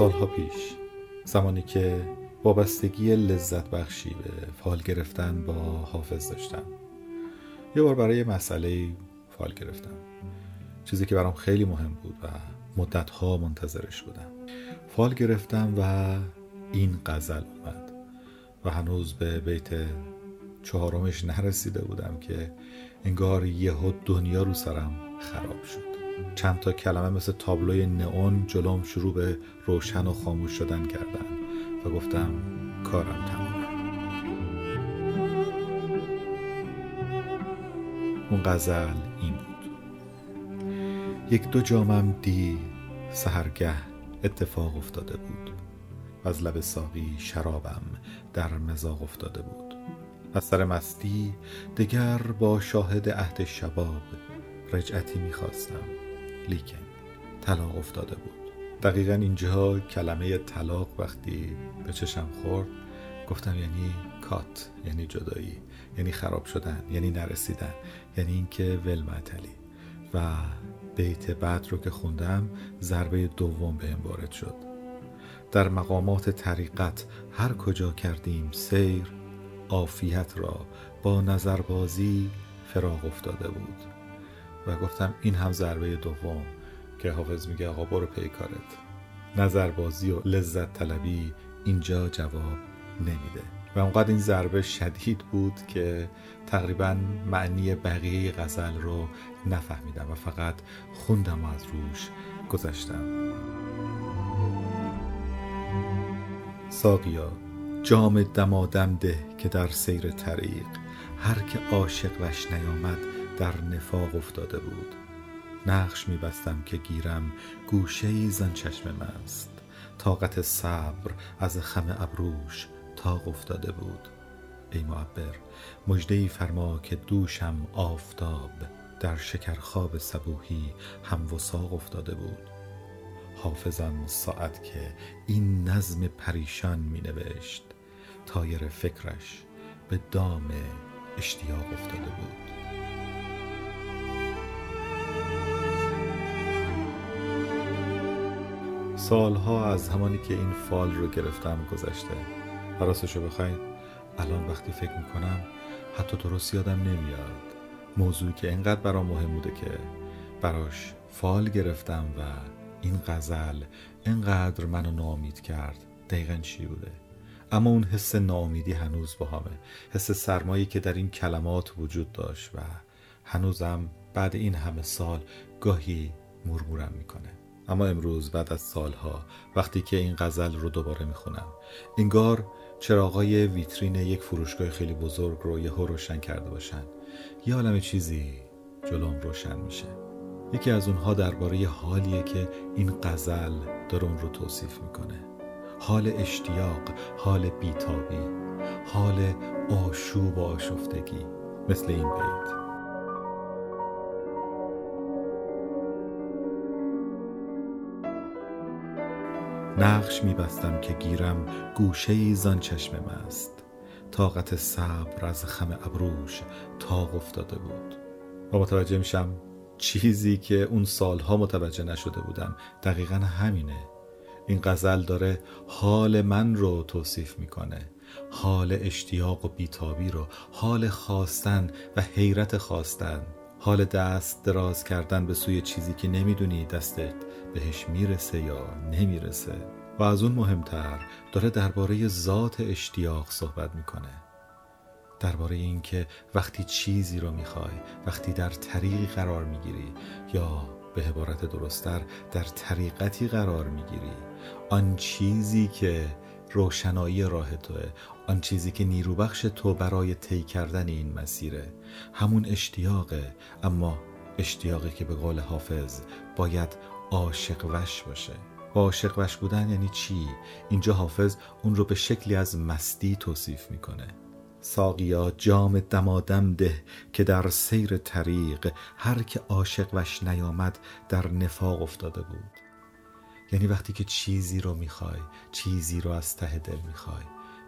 سالها پیش زمانی که وابستگی لذت بخشی به فال گرفتن با حافظ داشتم. یه بار برای مسئله فال گرفتم. چیزی که برام خیلی مهم بود و مدتها منتظرش بودم. فال گرفتم و این غزل اومد و هنوز به بیت چهارمش نرسیده بودم که انگار یهو دنیا رو سرم خراب شد. چند تا کلمه مثل تابلوی نئون جلوم شروع به روشن و خاموش شدن کردن و گفتم کارم تمومه. اون غزل این بود. یک دو جامم دی سهرگه اتفاق افتاده بود. و از لب ساقی شرابم در مزاق افتاده بود. از سر مستی دگر با شاهد عهد شباب رجعتی می‌خواستم. لیکن طلاق افتاده بود. دقیقا اینجا کلمه طلاق وقتی به چشم خورد گفتم یعنی کات یعنی جدایی یعنی خراب شدن یعنی نرسیدن یعنی اینکه ول معطلی. و بیت بعد رو که خوندم ضربه دوم به وارد شد. در مقامات طریقت هر کجا کردیم سیر عافیت را با نظربازی فراغ افتاده بود. و گفتم این هم ضربه دوم که حافظ میگه آقا برو پی کارت. نظربازی و لذت طلبی اینجا جواب نمیده. و اونقدر این ضربه شدید بود که تقریبا معنی بقیه غزل رو نفهمیدم و فقط خوندم و از روش گذشتم. ساقیا جام دمادم ده که در سیر طریق. هر که عاشق وش نیامد در نفاق افتاده بود. نقش میبستم که گیرم گوشه ای زن چشم مست طاقت صبر از خم ابروش تاق افتاده بود. ای معبر مجده فرما که دوشم آفتاب در شکرخواب صبوحی هم وساق افتاده بود. حافظم ساعت که این نظم پریشان می نوشت تایر فکرش به دام اشتیاق افتاده بود. سالها از همانی که این فال رو گرفتم گذشته. و راستش رو بخواید الان وقتی فکر می‌کنم حتی درست یادم نمیاد. موضوعی که اینقدر برام مهم بوده که براش فال گرفتم و این غزل اینقدر منو ناامید کرد. دقیقا چی بوده؟ اما اون حس ناامیدی هنوز با همه. حس سرمایی که در این کلمات وجود داشت و هنوزم بعد این همه سال گاهی مرمورم می‌کنه. اما امروز بعد از سالها وقتی که این غزل رو دوباره می‌خونم انگار چراغای ویترین یک فروشگاه خیلی بزرگ رو یهو روشن کرده باشن. یه عالم چیزی جلوم روشن میشه. یکی از اونها درباره حالیه که این غزل داره اون رو توصیف می‌کنه. حال اشتیاق حال بیتابی حال آشوب و آشفتگی مثل این بیت. نقش میبستم که گیرم گوشه ای زان چشم است طاقت صبر از خم ابروش تاق افتاده بود. و متوجه میشم چیزی که اون سالها متوجه نشده بودم دقیقا همینه. این غزل داره حال من رو توصیف می‌کنه. حال اشتیاق و بیتابی رو حال خواستن و حیرت خواستن. حال دست دراز کردن به سوی چیزی که نمی‌دونی دستت بهش می‌رسه یا نمی‌رسه. و از اون مهمتر داره درباره ذات اشتیاق صحبت می‌کنه. درباره اینکه وقتی چیزی رو می‌خوای وقتی در طریقی قرار می‌گیری یا به عبارت درستتر در طریقتی قرار می‌گیری آن چیزی که روشنایی راه توه. آن چیزی که نیروبخش تو برای طی کردن این مسیره. همون اشتیاقه. اما اشتیاقی که به قول حافظ باید عاشق وش باشه. عاشق وش بودن یعنی چی؟ اینجا حافظ اون رو به شکلی از مستی توصیف می‌کنه. ساقیا جام دمادم ده که در سیر طریق هر که عاشق وش نیامد در نفاق افتاده بود. یعنی وقتی که چیزی رو می‌خوای چیزی رو از ته دل می‌خوای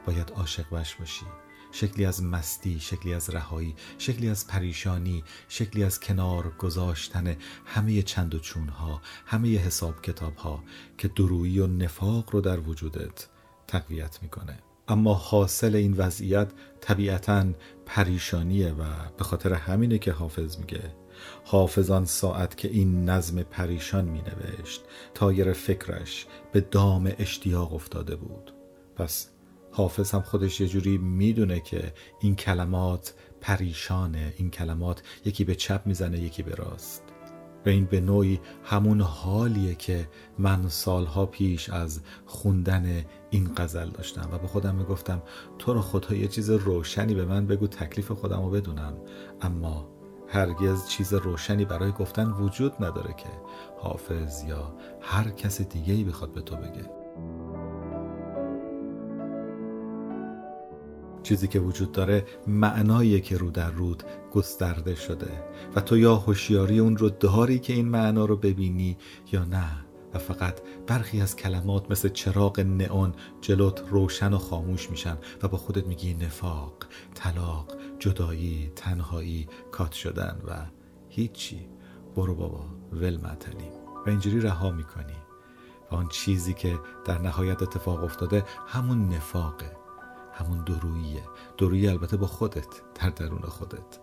باید عاشق وش باشی. شکلی از مستی شکلی از رهایی شکلی از پریشانی شکلی از کنار گذاشتن همه چند و چونها همه حساب کتاب ها که درویی و نفاق رو در وجودت تقویت می‌کنه. اما حاصل این وضعیت طبیعتا پریشانیه و به خاطر همینه که حافظ میگه حافظ آن ساعت که این نظم پریشان می نوشت. تایر فکرش به دام اشتیاق افتاده بود. پس حافظ هم خودش یه جوری می‌دونه که این کلمات پریشانه. این کلمات یکی به چپ می‌زنه یکی به راست. و این به نوعی همون حالیه که من سالها پیش از خوندن این غزل داشتم. و به خودم می‌گفتم تو رو خدا یه چیز روشنی به من بگو تکلیف خودم رو بدونم. اما هرگز چیز روشنی برای گفتن وجود نداره که حافظ یا هر کس دیگه ای بخواد به تو بگه. چیزی که وجود داره معنایی که رو در رود گسترده شده و تو یا هوشیاری اون رو داری که این معنا رو ببینی یا نه. و فقط برخی از کلمات مثل چراغ نئون جلوت روشن و خاموش میشن و با خودت میگی نفاق، طلاق، جدایی، تنهایی، کات شدن و هیچی. برو بابا ول معتلی و اینجوری رها می‌کنی. و آن چیزی که در نهایت اتفاق افتاده همون نفاقه. همون دروییه درویی البته با خودت در درون خودت.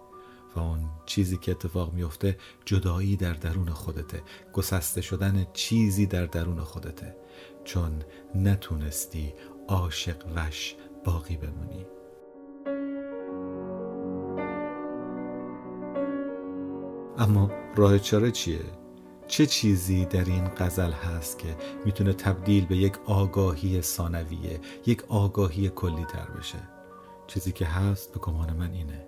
اون چیزی که اتفاق میفته جدایی در درون خودته. گسسته شدن چیزی در درون خودته. چون نتونستی عاشق وش باقی بمونی. اما راه چاره چیه؟ چه چیزی در این غزل هست که می‌تونه تبدیل به یک آگاهی ثانویه یک آگاهی کلی تر بشه؟ چیزی که هست به گمان من اینه.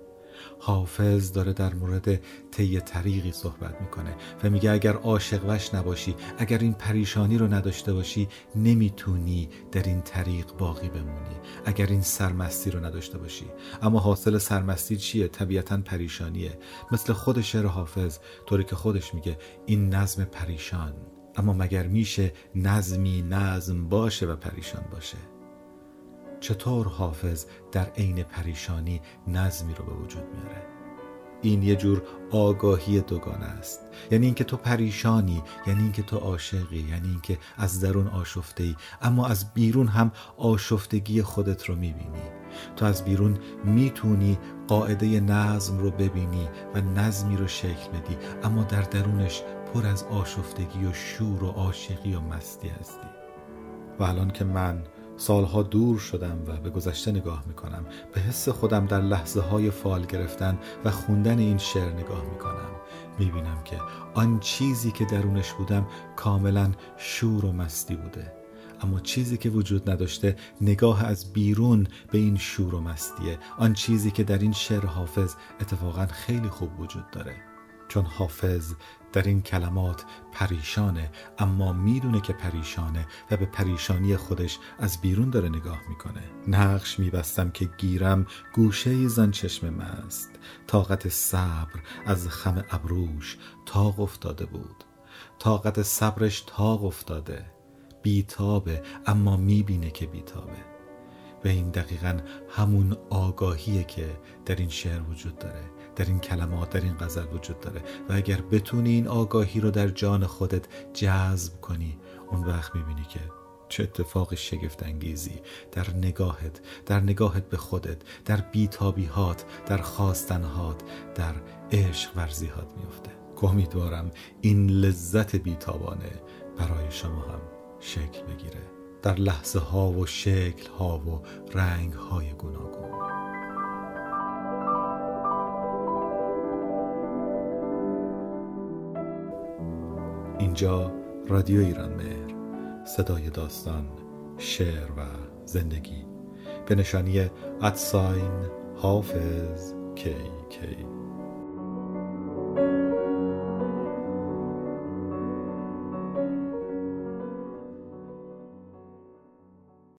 حافظ داره در مورد طی طریقی صحبت می‌کنه و میگه اگر عاشق وش نباشی اگر این پریشانی رو نداشته باشی نمی‌تونی در این طریق باقی بمونی. اگر این سرمستی رو نداشته باشی. اما حاصل سرمستی چیه؟ طبیعتا پریشانیه. مثل خود شعر حافظ طوری که خودش میگه این نظم پریشان. اما مگر میشه نظمی نظم باشه و پریشان باشه؟ چطور حافظ در عین پریشانی نظمی رو به وجود میاره؟ این یه جور آگاهی دوگانه است. یعنی اینکه تو پریشانی یعنی اینکه تو عاشقی یعنی اینکه از درون آشفته ای. اما از بیرون هم آشفتگی خودت رو می‌بینی. تو از بیرون می‌تونی قاعده نظم رو ببینی و نظمی رو شکل بدی. اما در درونش پر از آشفتگی و شور و عاشقی و مستی هستی. و الان که من سالها دور شدم و به گذشته نگاه می‌کنم. به حس خودم در لحظه های فال گرفتن و خوندن این شعر نگاه می‌کنم. می‌بینم که آن چیزی که درونش بودم کاملا شور و مستی بوده. اما چیزی که وجود نداشته نگاه از بیرون به این شور و مستیه. آن چیزی که در این شعر حافظ اتفاقا خیلی خوب وجود داره. چون حافظ در این کلمات پریشانه اما می‌دونه که پریشانه و به پریشانی خودش از بیرون داره نگاه می‌کنه. نقش میبستم که گیرم گوشه زن چشم مست. طاقت صبر از خم ابروش تاق افتاده بود. طاقت صبرش تاق افتاده. بیتابه اما می‌بینه که بیتابه. و این دقیقا همون آگاهیه که در این شعر وجود داره. در این کلمات در این غزل وجود داره. و اگر بتونی این آگاهی رو در جان خودت جذب کنی اون وقت می‌بینی که چه اتفاق شگفت انگیزی در نگاهت در نگاهت به خودت در بیتابیهات در خواستنهات در عشق ورزیهات میفته امیدوارم این لذت بیتابانه برای شما هم شکل بگیره. در لحظه ها و شکل ها و رنگ های گوناگون. اینجا رادیو ایران مهر صدای داستان شعر و زندگی. به نشانی ادساین حافظ کی